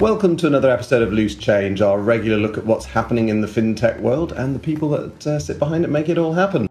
Welcome to another episode of Loose Change, our regular look at what's happening in the fintech world and the people that uh, sit behind it make it all happen.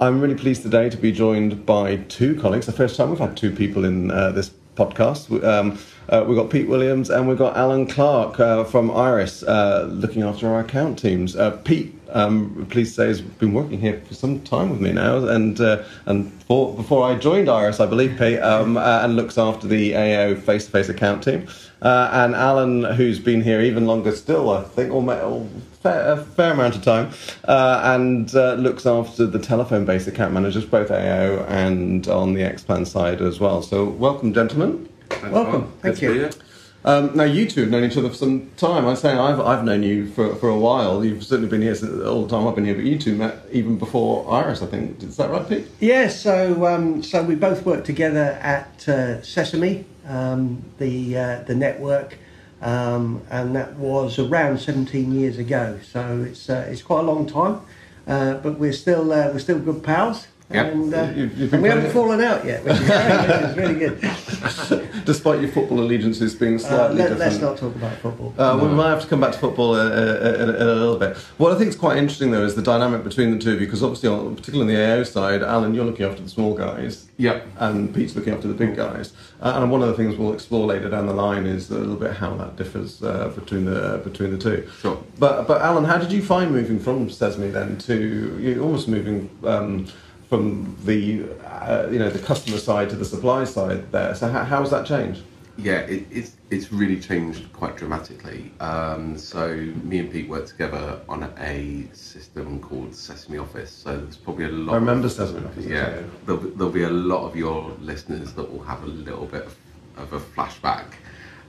I'm really pleased today to be joined by two colleagues. The first time we've had two people in uh, this podcast. Um, uh, we've got Pete Williams and we've got Alan Clark uh, from Iris uh, looking after our account teams. Uh, Pete, um, please say, has been working here for some time with me now, and uh, and for, before I joined Iris, I believe Pete, um, uh, and looks after the AO face-to-face account team. and Alan, who's been here even longer still, I think, or, or fair, a fair amount of time, and looks after the telephone-based account managers, both AO and on the Xplan side as well. So, welcome, gentlemen. Thanks, Welcome. Mark. Thank Good you. Um, now, you two have known each other for some time. I'm saying I've, I've known you for, for a while. You've certainly been here since, all the time I've been here, but you two met even before Iris, I think. Is that right, Pete? Yeah, so um, so we both worked together at uh, Sesame, um, the uh, the network, um, and that was around 17 years ago. So it's uh, it's quite a long time, uh, but we're still uh, we're still good pals. Yeah. And, uh, You've- you've and we haven't playing- fallen out yet, which is great, which is really good. Despite your football allegiances being Uh, slightly let, different. us not talk about football. Uh, We might have to come back to football uh, uh, in, a, in a little bit. What I think is quite interesting, though, is the dynamic between the two of you, because obviously, on, particularly on the AO side, Alan, you're looking after the small guys. Yep. and Pete's looking after the big guys. Uh, and one of the things we'll explore later down the line is a little bit how that differs uh, between the between the two. Sure. But but Alan, how did you find moving from Sesame then to you almost moving um, from the uh, you know the customer side to the supply side there? So how, how has that changed? Yeah, it, it's it's really changed quite dramatically. Um, so me and Pete worked together on a system called Sesame Office. So there's probably a lot. I remember Of, Sesame Office. yeah, there'll, be- there'll be a lot of your listeners that will have a little bit of, of a flashback,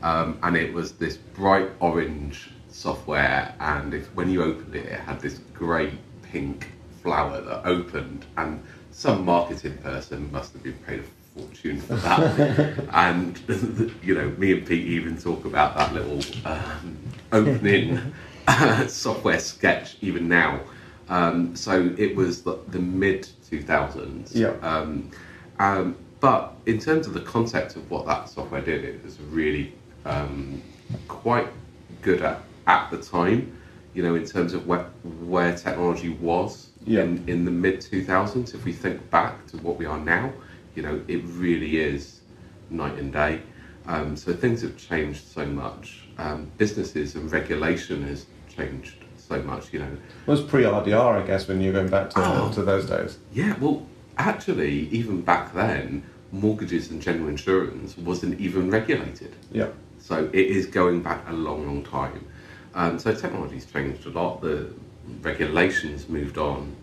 um, and it was this bright orange software, and if when you opened it, it had this great pink flower that opened, and some marketing person must have been paid a fortune for that. and you know, me and Pete even talk about that little um, opening software sketch even now. Um, so it was the, the mid 2000s. Yeah. Um, um, but in terms of the concept of what that software did, it was really um, quite good at at the time. You know, in terms of where where technology was Yeah. in, in the mid 2000s. If we think back to what we are now, you know, it really is night and day. Um, so things have changed so much. Um, businesses and regulation has changed so much. You know, It was pre RDR, I guess, when you're going back to, Oh. to those days. yeah, well, actually, even back then, mortgages and general insurance wasn't even regulated. Yeah. So it is going back a long, long time. Um, so technology's changed a lot. The regulations moved on,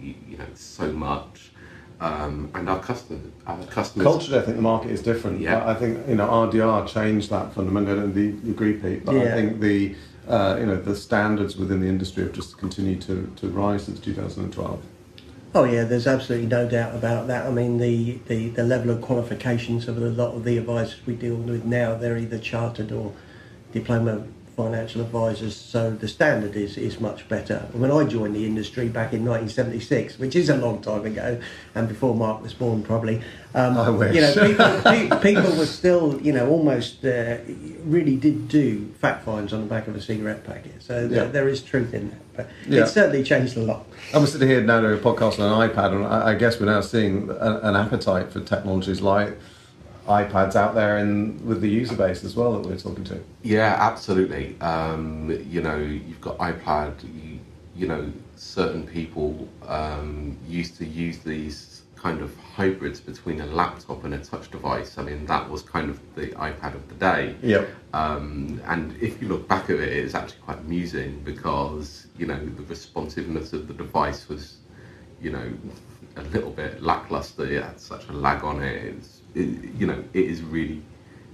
you, you know, so much. Um, and our customers, our customers, Culturally, I think the market is different. Yeah. I think you know RDR changed that fundamentally. And the you agree, Pete. But I think the uh, you know the standards within the industry have just continued to, to rise since 2012. Oh yeah, there's absolutely no doubt about that. I mean, the, the, the level of qualifications of a lot of the advisors we deal with now, they're either chartered or diploma financial advisors, so the standard is, is much better. When I joined the industry back in 1976, which is a long time ago, and before Mark was born probably, um, I wish. you know, people, people were still, you know, almost uh, really did do fact finds on the back of a cigarette packet. So Yeah. there, there is truth in that, but Yeah. it's certainly changed a lot. We're sitting here now doing a podcast on an iPad, and I, I guess we're now seeing a, an appetite for technologies like iPads out there and with the user base as well that we're talking to. Yeah, absolutely. Um, you know, you've got iPad. You, you know, certain people um, used to use these kind of hybrids between a laptop and a touch device. I mean, that was kind of the iPad of the day. Yep. Um, and if you look back at it, it's actually quite amusing because you know the responsiveness of the device was, you know, a little bit lackluster. It had such a lag on it. It's, it you know, it is really,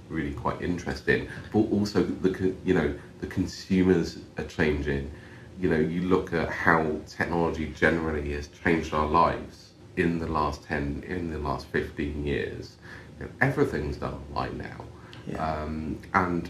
really quite interesting. But also the you know the consumers are changing. You know, you look at how technology generally has changed our lives in the last ten, in the last fifteen years. You know, everything's done online now. Yeah. Um, and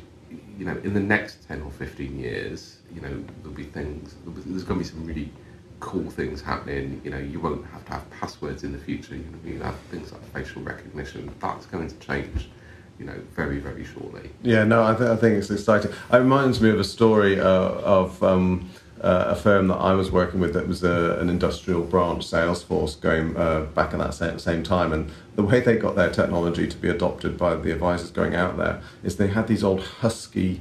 you know, in the next ten or fifteen years, you know, there'll be things. There's going to be some really cool things happening. You know, you won't have to have passwords in the future. You know, you have things like facial recognition. That's going to change. You know, very very shortly. Yeah, no, I, th- I think it's exciting. It reminds me of a story uh, of um, uh, a firm that I was working with that was a, an industrial branch, Salesforce, going uh, back at that same, same time. And the way they got their technology to be adopted by the advisors going out there is they had these old Husky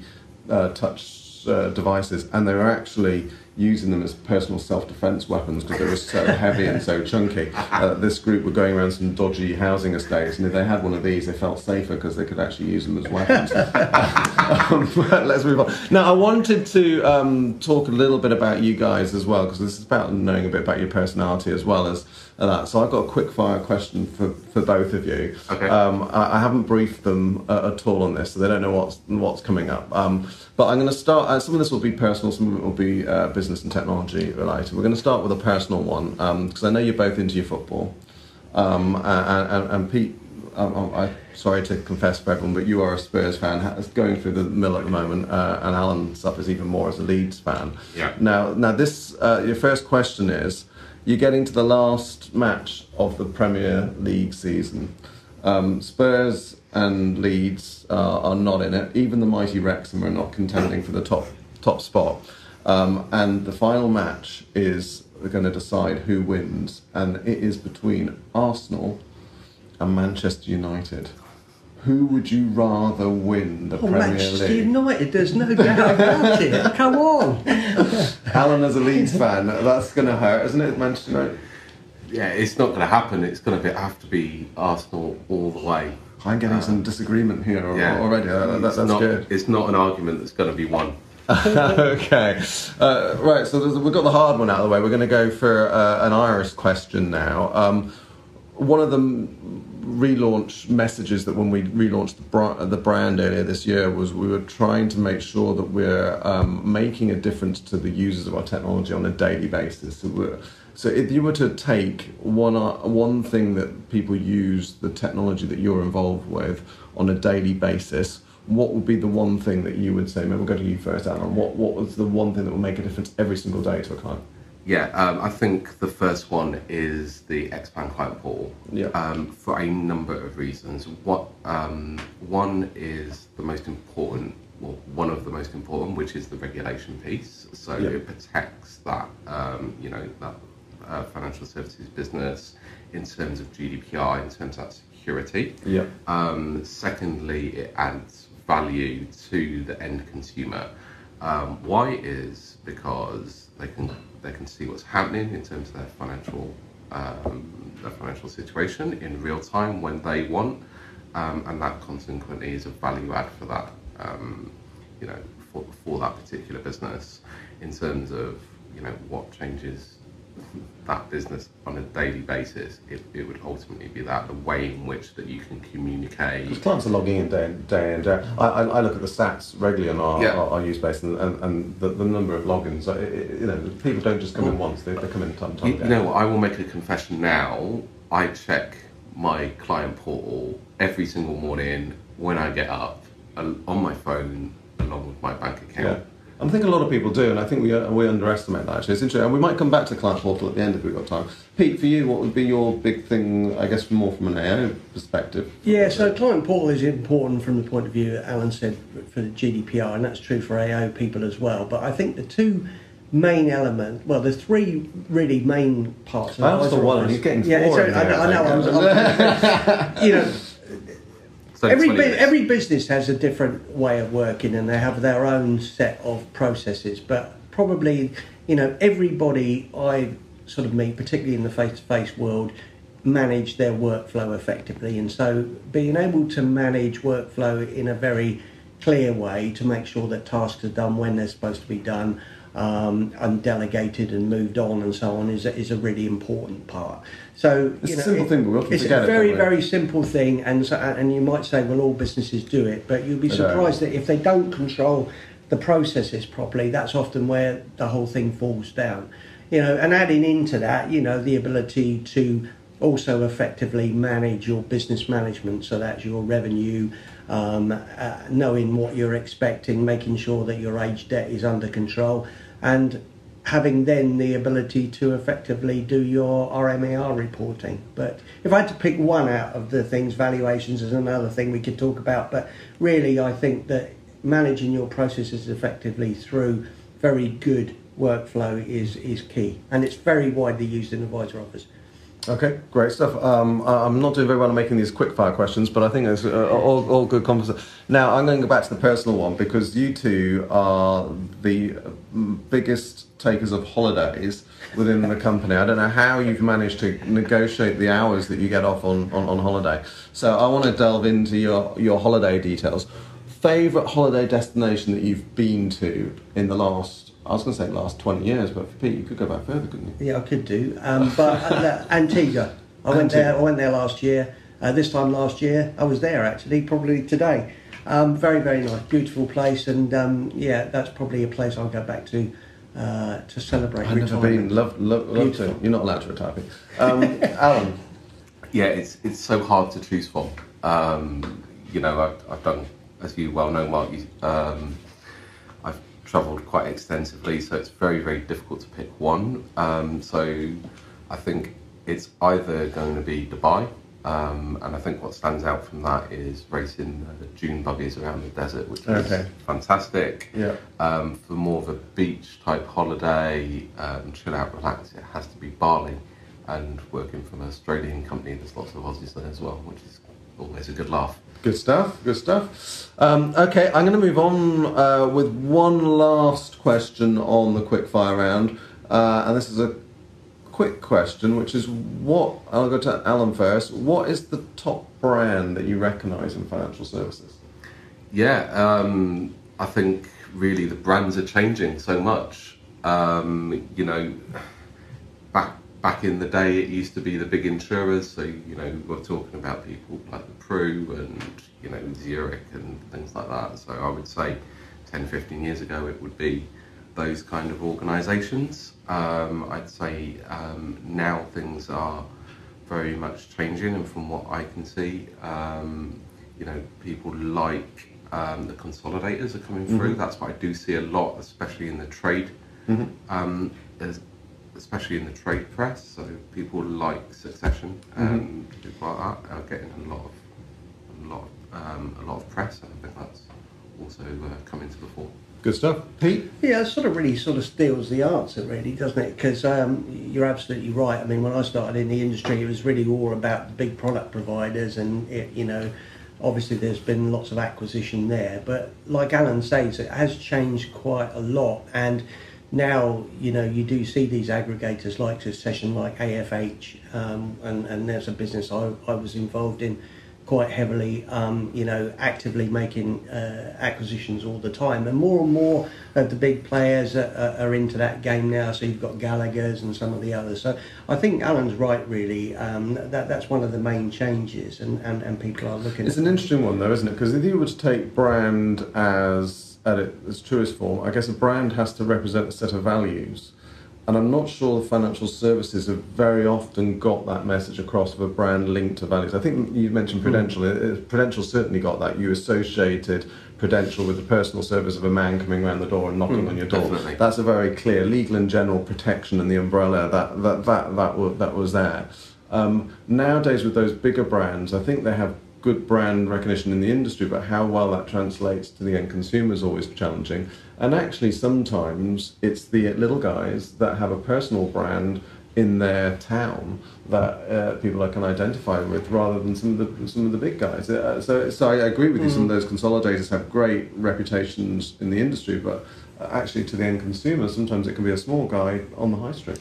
uh, touch uh, devices, and they were actually using them as personal self-defense weapons because they were so heavy and so chunky. Uh, this group were going around some dodgy housing estates, and if they had one of these, they felt safer because they could actually use them as weapons. um, let's move on. Now, I wanted to um, talk a little bit about you guys as well because this is about knowing a bit about your personality as well as that. So I've got a quick fire question for, for both of you. Okay. Um, I, I haven't briefed them uh, at all on this, so they don't know what's what's coming up. Um, but I'm going to start. Uh, some of this will be personal, some of it will be uh, business and technology related. We're going to start with a personal one because I know you're both into your football, um, and, and, and Pete. Um, I'm I, sorry to confess for everyone, but you are a Spurs fan, ha- going through the mill at the moment, uh, and Alan suffers even more as a Leeds fan. Yeah. Now, now this uh, your first question is: you're getting to the last match of the Premier League season. Um, Spurs and Leeds uh, are not in it. Even the mighty Wrexham are not contending for the top top spot. Um, and the final match is going to decide who wins, and it is between Arsenal and Manchester United. Who would you rather win the Oh, Premier Manchester League? United, there's no doubt about it. Come on. Alan, as a Leeds fan, that's going to hurt, isn't it, Manchester United? Yeah, it's not going to happen. It's going to have to be Arsenal all the way. I'm getting some disagreement here Yeah. already. Uh, that- it's that's not, good. It's not an argument that's going to be won. okay. Uh, right, so we've got the hard one out of the way. We're going to go for uh, an Iris question now. Um, one of the m- relaunch messages that when we relaunched the, the brand earlier this year was we were trying to make sure that we're um, making a difference to the users of our technology on a daily basis. So, so if you were to take one uh, one thing that people use the technology that you're involved with on a daily basis, what would be the one thing that you would say? Maybe we'll go to you first, Alan. What what was the one thing that will make a difference every single day to a client? Yeah, um, I think the first one is the Xplan Client Portal. Yeah. Um, for a number of reasons. What um, one is the most important, well, one of the most important, which is the regulation piece. So Yeah. it protects that, um, you know, that uh, financial services business in terms of GDPR, in terms of that security. Yeah. Um, secondly, it adds value to the end consumer. Um, why is because they can they can see what's happening in terms of their financial um, their financial situation in real time when they want, um, and that consequently is a value add for that um, you know for, for that particular business in terms of you know what changes that business on a daily basis, it, it would ultimately be that the way in which that you can communicate. Because clients are logging in day, day in, day out. I, I, I look at the stats regularly on our, Yeah. our, our use base and, and, and the, the number of logins. It, it, you know, people don't just come in once; they, they come in time, time You, you know? I will make a confession now. I check my client portal every single morning when I get up on my phone along with my bank Yeah. I think a lot of people do, and I think we uh, we underestimate that. Actually, it's interesting, and we might come back to client portal at the end if we've got time. Pete, for you, what would be your big thing? I guess more from an AO perspective. Yeah, so client portal is important from the point of view that Alan said for the GDPR, and that's true for AO people as well. But I think the two main elements, well, the three really main parts. of I for one, and he's getting yeah, in I, I know. I'm. I'm- you know, So every bu- every business has a different way of working, and they have their own set of processes. But probably, you know, everybody I sort of meet, particularly in the face-to-face world, manage their workflow effectively, and so being able to manage workflow in a very clear way to make sure that tasks are done when they're supposed to be done. Um, and delegated and moved on and so on is is a really important part. So It's you a simple it- thing, but we often it's forget a it, very don't we? very simple thing, and so, and you might say, well, all businesses do it, but you'll be They don't. surprised that if they don't control the processes properly, that's often where the whole thing falls down. You know, and adding into that, you know, the ability to also effectively manage your business management, so that's your revenue, um, uh, knowing what you're expecting, making sure that your age debt is under control, and having then the ability to effectively do your RMAR reporting. But if I had to pick one out of the things, valuations is another thing we could talk about. But really, I think that managing your processes effectively through very good workflow is, is key. And it's very widely used in advisor office. Okay, great stuff. Um, I'm not doing very well at making these quick fire questions, but I think it's uh, all, all good conversation. Now, I'm going to go back to the personal one because you two are the mm, biggest takers of holidays within the company. I don't know how you've managed to negotiate the hours that you get off on, on, on holiday. So I want to delve into your, your holiday details. Favorite holiday destination that you've been to in the last, I was going to say last 20 years, but for Pete, you could go back further, couldn't you? Yeah, I could do. Um, but uh, Antigua, I went there. I went there last year. Uh, this time last year, I was there actually, probably today. Um, very, very nice, beautiful place, and um, yeah, that's probably a place I'll go back to uh, to celebrate. I've never been. Love, love, love to. Beautiful. You're not allowed to retire. Pete. Um, Alan. Yeah, it's it's so hard to choose from. Um, you know, I've, I've done, as you well know, Mark. You, um, I've travelled quite extensively, so it's very very difficult to pick one. Um, so I think it's either going to be Dubai, um, and I think what stands out from that is racing the dune buggies around the desert, which is Okay. fantastic. Yeah. Um, for more of a beach type holiday, um, chill out, relax, it has to be Bali. And working for an Australian company, there's lots of Aussies there as well, which is always a good laugh. Good stuff. Good stuff. Um, okay, I'm going to move on uh, with one last question on the quick fire round, uh, and this is a quick question, which is what I'll go to Alan first. What is the top brand that you recognise in financial services? Yeah, um, I think really the brands are changing so much. Um, you know, back back in the day, it used to be the big insurers. So you know, we're talking about people like the Pru and you know Zurich and things like that. So I would say, 10, 15 years ago, it would be those kind of organisations. Um, I'd say um, now things are very much changing, and from what I can see, um, you know, people like um, the consolidators are coming through. That's what I do see a lot, especially in the trade, um, as- especially in the trade press. So people like Succession and people like that are getting a lot of a lot of, um, a lot of press, and I think that's also uh, coming to the fore. Good stuff. Pete? Yeah, it sort of really sort of steals the answer, really, doesn't it? Because um, you're absolutely right. I mean, when I started in the industry, it was really all about the big product providers, and it, you know, obviously there's been lots of acquisition there. But like Alan says, it has changed quite a lot, and now you know you do see these aggregators like Succession, like AFH, um, and and there's a business I, I was involved in quite heavily, um, you know, actively making uh, acquisitions all the time. And more and more of the big players are, are, into that game now. So you've got Gallagher's and some of the others. So I think Alan's right, really. Um, that that's one of the main changes, and, and, and people are looking. It's an interesting one, though, isn't it? Because if you were to take brand as at its truest form, I guess a brand has to represent a set of values. And I'm not sure the financial services have very often got that message across of a brand linked to values. I think you mentioned hmm. Prudential. It- it- Prudential certainly got that. You associated Prudential with the personal service of a man coming around the door and knocking hmm, on your door. definitely. That's a very clear legal and general protection and the umbrella that that that that, wa- that was there. Um, nowadays, with those bigger brands, I think they have good brand recognition in the industry, but how well that translates to the end consumer is always challenging. And actually, sometimes it's the little guys that have a personal brand in their town that uh, people can identify with, rather than some of the some of the big guys. Uh, so, so I agree with you. Some of those consolidators have great reputations in the industry, but uh, actually, to the end consumer, sometimes it can be a small guy on the high street.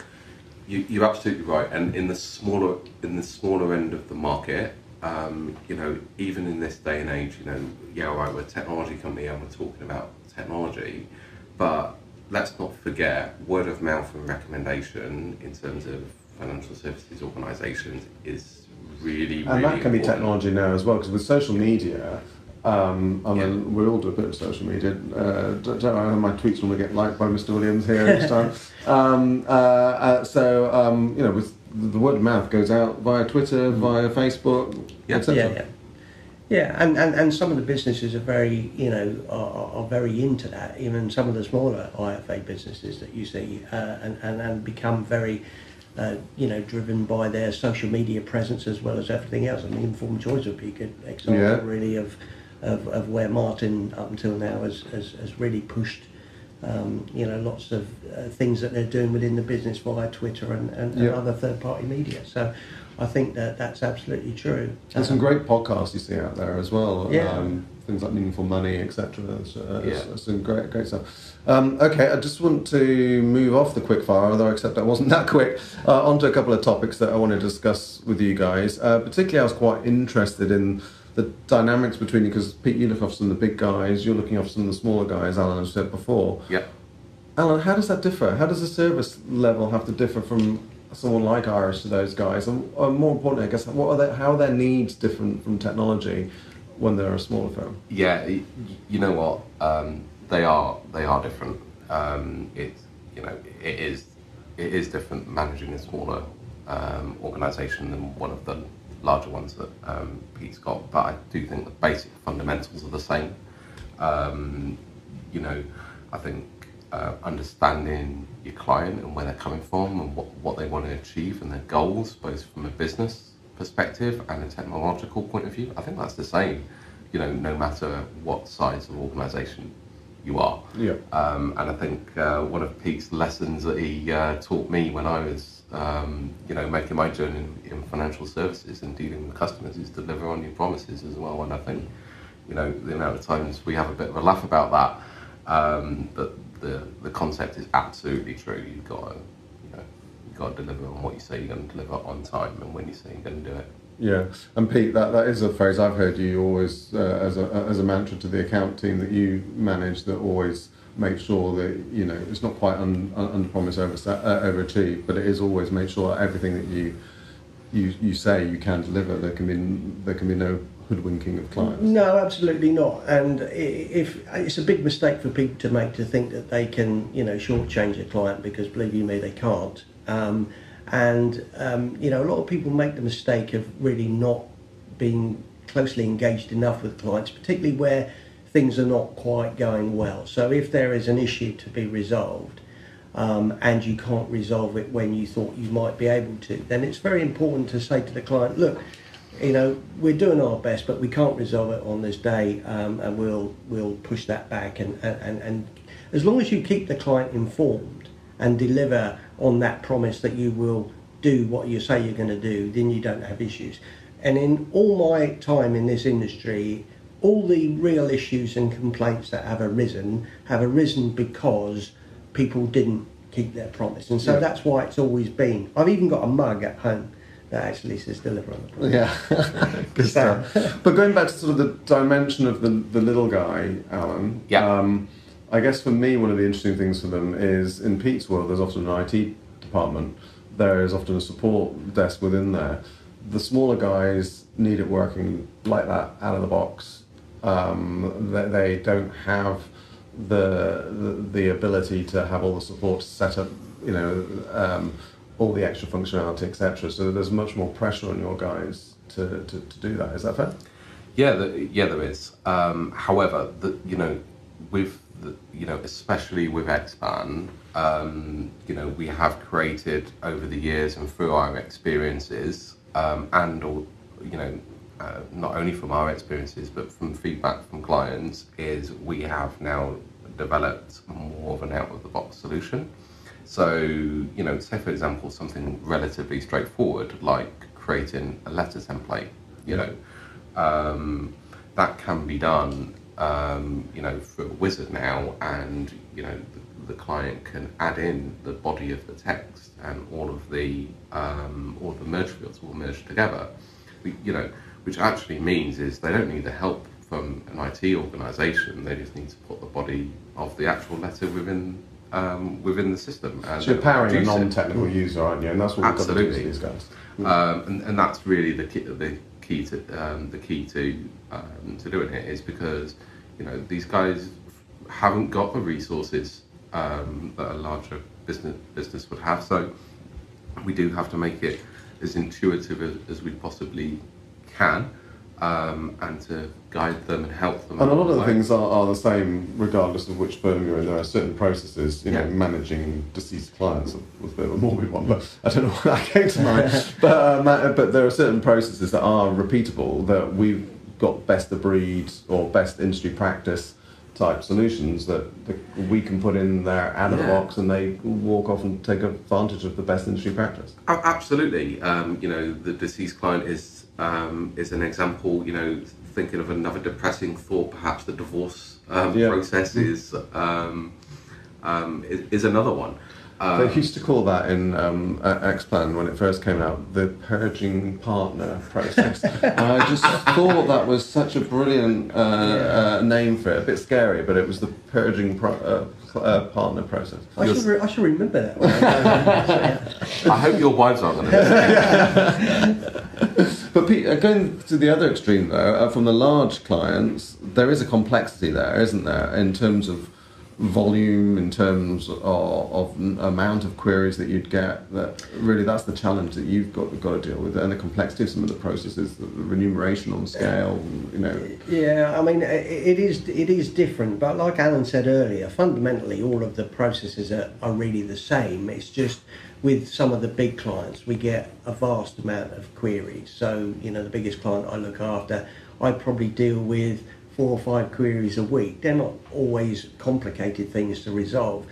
You, you're absolutely right, and in the smaller in the smaller end of the market, um, you know, even in this day and age, you know, yeah, right, we're a technology company and we're talking about technology, but let's not forget word of mouth and recommendation in terms of financial services organisations is really, And that can be technology now as well, because with social media, um, I mean, we all do a bit of social media. Uh, don't, don't my tweets normally get liked by Mr. Williams here each time. Um, uh, uh, so, um, you know, with the word of mouth goes out via Twitter, via Facebook, Yeah. etc. yeah, yeah. Yeah, and, and, and some of the businesses are very, you know, are, are very into that. Even some of the smaller IFA businesses that you see, uh, and, and and become very, uh, you know, driven by their social media presence as well as everything else. I mean, Informed Choice would be a good example, Yeah. really, of, of of where Martin up until now has has, has really pushed. Um, you know, lots of uh, things that they're doing within the business via Twitter and, and, and Yeah. other third-party media. So, I think that that's absolutely true. There's some great podcasts you see out there as well. Yeah. Um, things like Meaningful Money, etc. It's, uh, Yeah. it's some great, great stuff. Um, okay, I just want to move off the quick fire, although except that wasn't that quick, uh, onto a couple of topics that I want to discuss with you guys. Uh, particularly, I was quite interested in the dynamics between you because Pete, you look after some of the big guys, you're looking after some of the smaller guys. Alan has said before. Yeah. Alan, how does that differ? How does the service level have to differ from someone like Iris to those guys? And uh, more importantly, I guess, what are they, how are their needs different from technology when they're a smaller firm? Yeah, you know what? Um, they are they are different. Um, it's you know it is it is different managing a smaller um, organisation than one of the larger ones that um, Pete's got. But I do think the basic fundamentals are the same. Um, you know, I think uh, understanding your client and where they're coming from and what, what they want to achieve and their goals, both from a business perspective and a technological point of view, I think that's the same. You know, no matter what size of organisation you are. Yeah. Um, and I think uh, one of Pete's lessons that he uh, taught me when I was, um, you know, making my journey in, in financial services and dealing with customers is deliver on your promises as well. And I think, you know, the amount of times we have a bit of a laugh about that, um, but the the concept is absolutely true. You've got to, you know, you've got to deliver on what you say you're going to deliver on time and when you say you're going to do it. Yeah, and Pete, that, that is a phrase I've heard you always uh, as a as a mantra to the account team that you manage that always make sure that you know it's not quite un, un, under promise over uh, overachieve, but it is always make sure that everything that you you you say you can deliver. There can be there can be no hoodwinking of clients. No, absolutely not. And if it's a big mistake for people to make to think that they can, you know, shortchange a client because believe you me, they can't. Um, and um, you know, a lot of people make the mistake of really not being closely engaged enough with clients, particularly where things are not quite going well. So if there is an issue to be resolved. Um, and you can't resolve it when you thought you might be able to, then it's very important to say to the client, look, you know, we're doing our best, but we can't resolve it on this day, um, and we'll we'll push that back. And, and and as long as you keep the client informed and deliver on that promise that you will do what you say you're going to do, then you don't have issues. And in all my time in this industry, all the real issues and complaints that have arisen have arisen because people didn't keep their promise, and so Yeah. that's why it's always been. I've even got a mug at home that actually says deliver on the promise. Yeah, good stuff. But going back to sort of the dimension of the, the little guy, Alan. Yeah. Um, I guess for me, one of the interesting things for them is in Pete's world, there's often an IT department. There is often a support desk within there. The smaller guys need it working like that out of the box. Um, they, don't have the, the the ability to have all the support set up, you know, um, all the extra functionality, etc. So there's much more pressure on your guys to, to, to do that. Is that fair? Yeah, the, yeah, there is. Um, however, the, you know, with the, you know, especially with Xplan, um, you know, we have created over the years and through our experiences, um, and all, you know, uh, not only from our experiences but from feedback from clients, is we have now developed more of an out-of-the-box solution. So, you know, say for example, something relatively straightforward like creating a letter template, you know, um, that can be done, um, you know, through a wizard now, and you know, the, the client can add in the body of the text, and all of the um, all of the merge fields will merge together. We- You know, which actually means is they don't need the help from an IT organisation. They just need to put the body of the actual letter within um, within the system. And So you're powering a non-technical user, aren't you? And that's what we've got to do these guys. Um, and, and that's really the key, the key to um, the key to um, to doing it is because you know these guys haven't got the resources um, that a larger business business would have. So we do have to make it as intuitive as, as we possibly can. um, and to guide them and help them. And a lot of the things are, are the same regardless of which firm you're in. There are certain processes, you know, Yeah. managing deceased clients was a bit of a morbid one, but I don't know why that came to mind. but, ma- but there are certain processes that are repeatable that we've got best of breed or best industry practice type solutions that, that we can put in there out of the box and they walk off and take advantage of the best industry practice. A- Absolutely. Um, you know, the deceased client is um, is an example. You know, thinking of another depressing thought, perhaps the divorce um, Yeah. process is, um, um, is is another one. Um, They used to call that in um, uh, X-Plan when it first came out the purging partner process. I just thought that was such a brilliant uh, uh, name for it. A bit scary, but it was the purging pro- uh, uh, partner process. I should, re- I should remember that one. I hope your wives aren't going to. But Pete, uh, going to the other extreme though, uh, from the large clients, there is a complexity there, isn't there, in terms of volume, in terms of, of amount of queries that you'd get. That really, that's the challenge that you've got got to deal with, and the complexity of some of the processes, the remuneration on scale. You know, Yeah, I mean, it is it is different, but like Alan said earlier, fundamentally all of the processes are, are really the same. It's just with some of the big clients, we get a vast amount of queries. So, you know, the biggest client I look after, I probably deal with four or five queries a week. They're not always complicated things to resolve.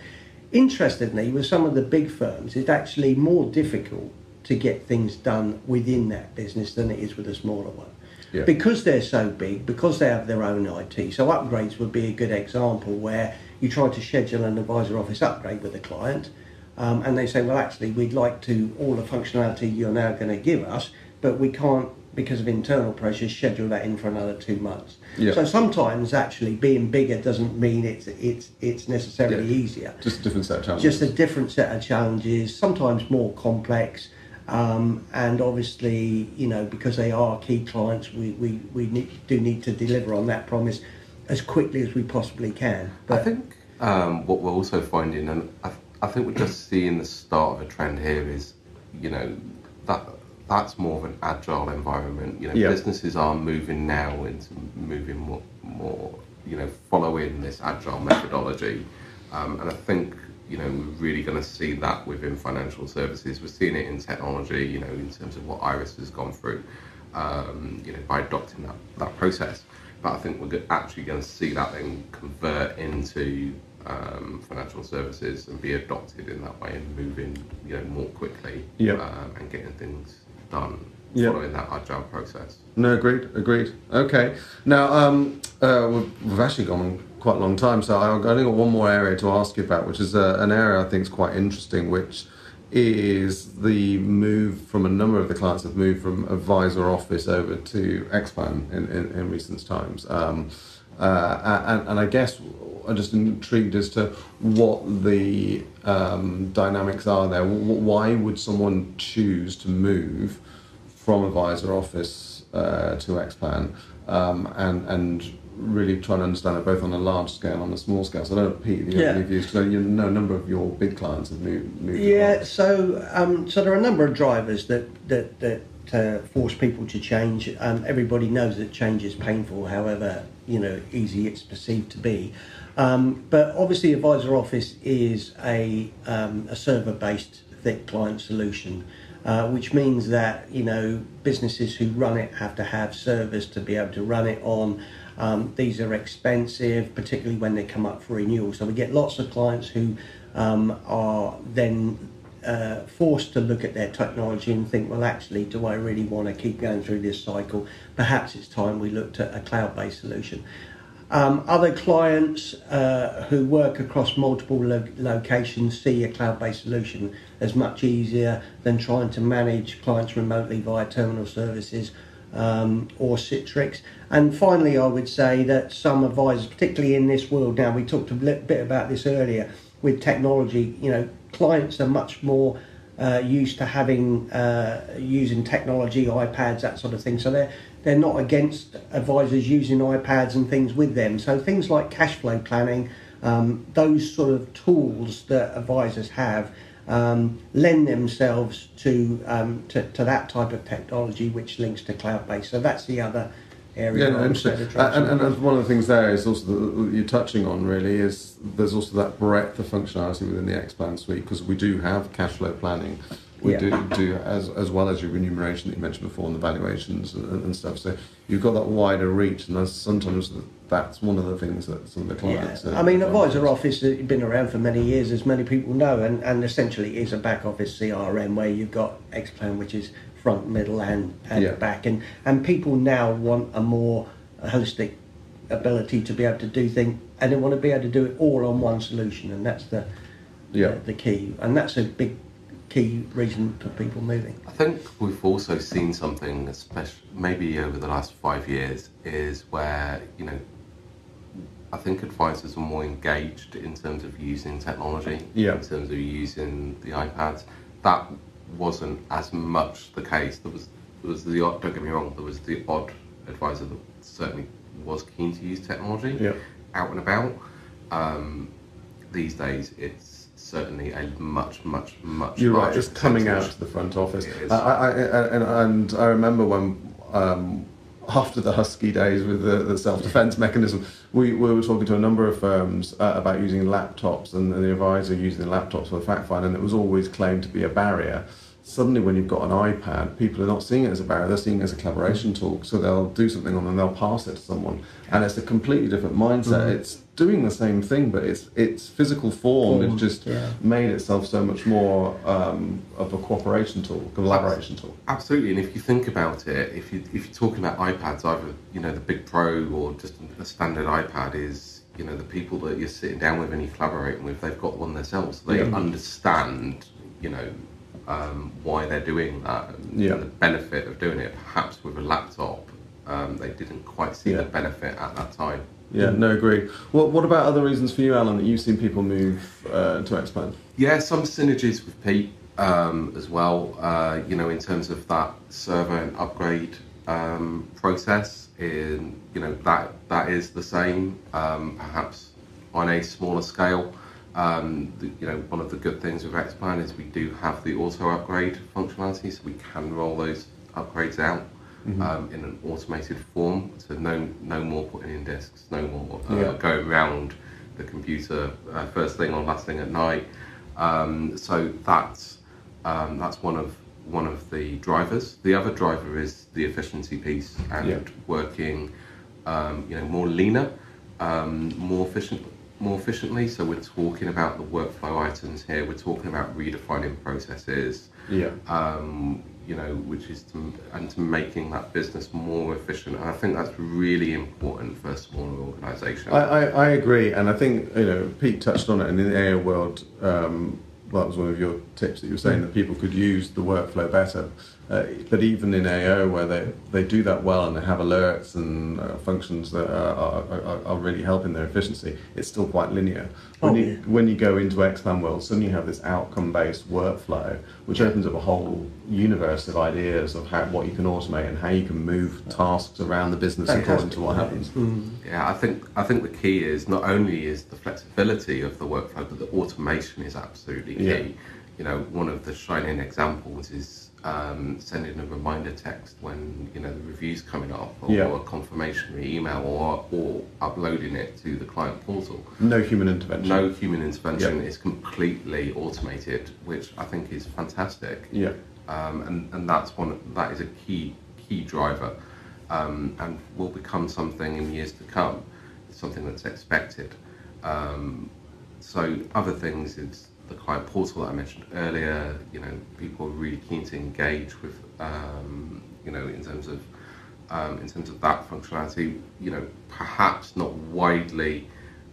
Interestingly, with some of the big firms, it's actually more difficult to get things done within that business than it is with a smaller one Yeah. because they're so big, because they have their own IT. So upgrades would be a good example where you try to schedule an advisor office upgrade with a client, um, and they say, well, actually, we'd like to all the functionality you're now going to give us, but we can't because of internal pressures schedule that in for another two months. Yeah. So sometimes actually being bigger doesn't mean it's it's it's necessarily Yeah. easier just a different set of challenges. just a different set of challenges, sometimes more complex. Um, and obviously, you know, because they are key clients, we, we, we need, do need to deliver on that promise as quickly as we possibly can. I think um, what we're also finding, and I, I think we're just seeing the start of a trend here, is you know that that's more of an agile environment. You know, Yeah. businesses are moving now into moving more, more you know, following this agile methodology, um, and I think you know we're really going to see that within financial services. We're seeing it in technology. You know, in terms of what Iris has gone through. Um, you know, by adopting that, that process. But I think we're actually going to see that then convert into um, financial services and be adopted in that way and moving, you know, more quickly Yep. um, and getting things done Yep. following that agile process. No, agreed, agreed. Okay. Now, um, uh, we've, we've actually gone quite a long time, so I've only got one more area to ask you about, which is uh, an area I think is quite interesting, which is the move from a number of the clients have moved from advisor office over to Xplan in, in, in recent times. Um, uh, and, and I guess I'm just intrigued as to what the um, dynamics are there. Why would someone choose to move from advisor office uh, to Xplan um, and and really trying to understand it both on a large scale and on a small scale. So I don't know, Pete, the Yeah. views, because you know a number of your big clients have moved. moved Yeah, so um, so there are a number of drivers that that that uh, force people to change. Um, everybody knows that change is painful, however you know easy it's perceived to be. Um, but obviously, Advisor Office is a um, a server based thick client solution. Uh, which means that you know businesses who run it have to have servers to be able to run it on. Um, these are expensive, particularly when they come up for renewal. So we get lots of clients who um, are then uh, forced to look at their technology and think, well, actually, do I really want to keep going through this cycle? Perhaps it's time we looked at a cloud-based solution. Um, other clients uh, who work across multiple lo- locations see a cloud-based solution as much easier than trying to manage clients remotely via terminal services um, or Citrix. And finally, I would say that some advisors, particularly in this world now, we talked a bit about this earlier with technology. You know, clients are much more uh, used to having uh, using technology, iPads, that sort of thing. So they're they're not against advisors using iPads and things with them. So things like cash flow planning, um, those sort of tools that advisors have. Um, lend themselves to, um, to to that type of technology, which links to cloud based. So that's the other area. Yeah, no, interesting. And, and, and one of the things there is also that you're touching on really is there's also that breadth of functionality within the Xplan suite because we do have cash flow planning. We Yeah. do do as as well as your remuneration that you mentioned before and the valuations and, and stuff. So you've got that wider reach, and that's sometimes that's one of the things that some of the clients. Yeah. uh, I mean, Advisor Office has been around for many years, as many people know, and, and essentially is a back office CRM where you've got Xplan, which is front, middle, and, and Yeah. back, and and people now want a more holistic ability to be able to do things, and they want to be able to do it all on one solution, and that's the Yeah. the, the key, and that's a big key reason for people moving. I think we've also seen something, especially maybe over the last five years, is where you know, I think advisors are more engaged in terms of using technology, Yeah. in terms of using the iPads. That wasn't as much the case. There was there was the odd. Don't get me wrong. There was the odd advisor that certainly was keen to use technology Yeah. out and about. Um, these days, it's certainly a much, much, much. You're right. It's coming out to the front office. I, I, I, and, and I remember when um, after the Husky days with the, the self-defense mechanism, we, we were talking to a number of firms uh, about using laptops and, the advisor using the laptops for the fact find, and it was always claimed to be a barrier. Suddenly, when you've got an iPad, people are not seeing it as a barrier; they're seeing it as a collaboration mm. tool. So they'll do something on and they'll pass it to someone, and it's a completely different mindset. Mm-hmm. It's doing the same thing, but it's it's physical form. Form, It's just yeah. made itself so much more um, of a cooperation tool, collaboration tool. Absolutely, and if you think about it, if you if you're talking about iPads, either you know the big Pro or just a standard iPad is you know the people that you're sitting down with and you're collaborating with, they've got one themselves. They Yeah. understand, you know, um, why they're doing that and Yeah. the benefit of doing it. Perhaps with a laptop, um, they didn't quite see Yeah. the benefit at that time. Yeah, no, agree. What What about other reasons for you, Alan, that you've seen people move uh, to Xplan? Yeah, some synergies with Pete um, as well. Uh, you know, in terms of that server and upgrade um, process, in you know that that is the same, um, perhaps on a smaller scale. Um, the, you know, one of the good things with Xplan is we do have the auto upgrade functionality, so we can roll those upgrades out. Um, in an automated form, so no no more putting in discs, no more uh, Yeah. going around the computer uh, first thing or last thing at night. Um, so that's um, that's one of one of the drivers. The other driver is the efficiency piece and Yeah. working, um, you know, more leaner, um, more efficient, more efficiently. So we're talking about the workflow items here. We're talking about redefining processes Yeah. um, you know, which is to, and to making that business more efficient. And I think that's really important for a smaller organisation. I, I, I agree, and I think you know Pete touched on it, and in the AO world, um, well, that was one of your tips that you were saying that people could use the workflow better. Uh, but even in AO, where they, they do that well and they have alerts and uh, functions that are, are, are, are really helping their efficiency, it's still quite linear. When, Oh, you, yeah. when you go into Xplan world, suddenly you have this outcome based workflow, which opens up a whole universe of ideas of how, what you can automate and how you can move tasks around the business according to what happens. Yeah, I think I think the key is not only is the flexibility of the workflow, but the automation is absolutely key. Yeah. You know, one of the shining examples is um, sending a reminder text when you know the review's coming up, or Yeah. a confirmatory email, or or uploading it to the client portal. No human intervention. No human intervention Yeah. is completely automated, which I think is fantastic. Yeah. um, and and that's one that is a key key driver, um, and will become something in years to come, It's something that's expected. Um, so other things is the client portal that I mentioned earlier. You know, people are really keen to engage with, um, you know, in terms of um, in terms of that functionality. You know, perhaps not widely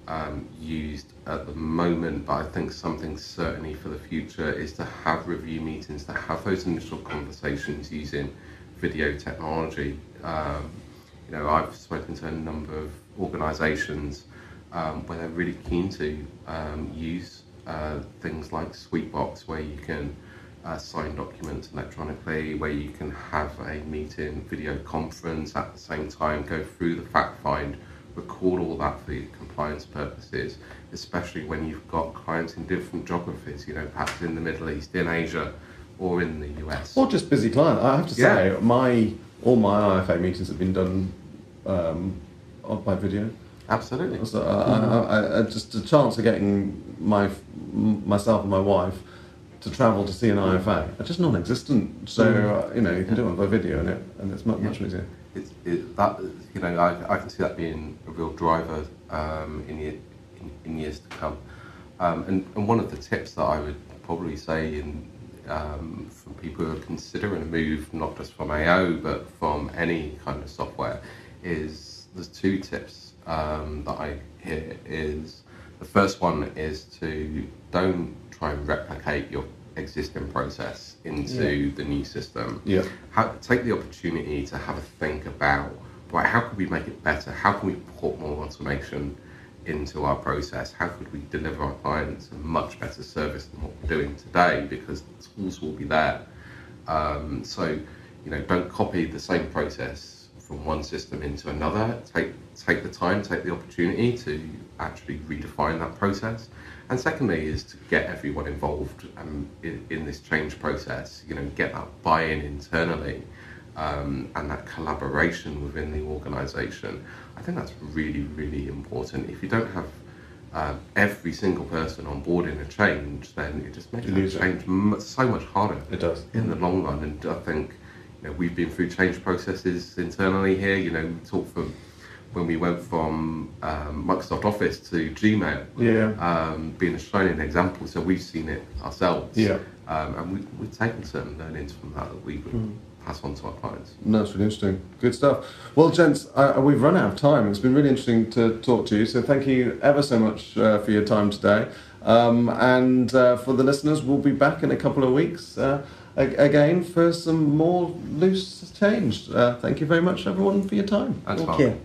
um, used at the moment, but I think something certainly for the future is to have review meetings, to have those initial conversations using video technology. Um, you know, I've spoken to a number of organisations um, where they're really keen to um, use uh, things like Sweetbox, where you can uh, sign documents electronically, where you can have a meeting, video conference at the same time, go through the fact find, record all that for compliance purposes, especially when you've got clients in different geographies, you know, perhaps in the Middle East, in Asia, or in the US. Or just busy client. I have to say, my all my IFA meetings have been done um, by video. Absolutely. So uh, I, I, I, just a chance of getting my myself and my wife to travel to see an IFA are just non-existent. So uh, you know you can do it by video and it and it's much much easier. It's it, that you know I, I can see that being a real driver um, in, year, in in years to come. Um, and, and one of the tips that I would probably say in um, for people who are considering a move, not just from AO but from any kind of software, is there's two tips um, that I hear. Is the first one is to don't try and replicate your existing process into the new system. Yeah. How, take the opportunity to have a think about right how could we make it better? How can we put more automation into our process? How could we deliver our clients a much better service than what we're doing today? Because the tools will be there. Um, so, you know, don't copy the same process from one system into another. Take take the time, take the opportunity to actually redefine that process. And secondly, is to get everyone involved um, in, in this change process. You know, get that buy-in internally um, and that collaboration within the organisation. I think that's really, really important. If you don't have uh, every single person on board in a change, then it just makes You that lose it. change so much harder It does. in the long run. And I think you know we've been through change processes internally here. You know, we talked from when we went from um, Microsoft Office to Gmail, Yeah. um, being a shining example. So we've seen it ourselves, Yeah. um, and we, we've taken certain learnings from that that we would pass on to our clients. No, that's really interesting. Good stuff. Well, gents, uh, we've run out of time. It's been really interesting to talk to you. So thank you ever so much uh, for your time today. Um, and uh, for the listeners, we'll be back in a couple of weeks uh, a- again for some more loose change. Uh, thank you very much, everyone, for your time. Thanks, Thank you.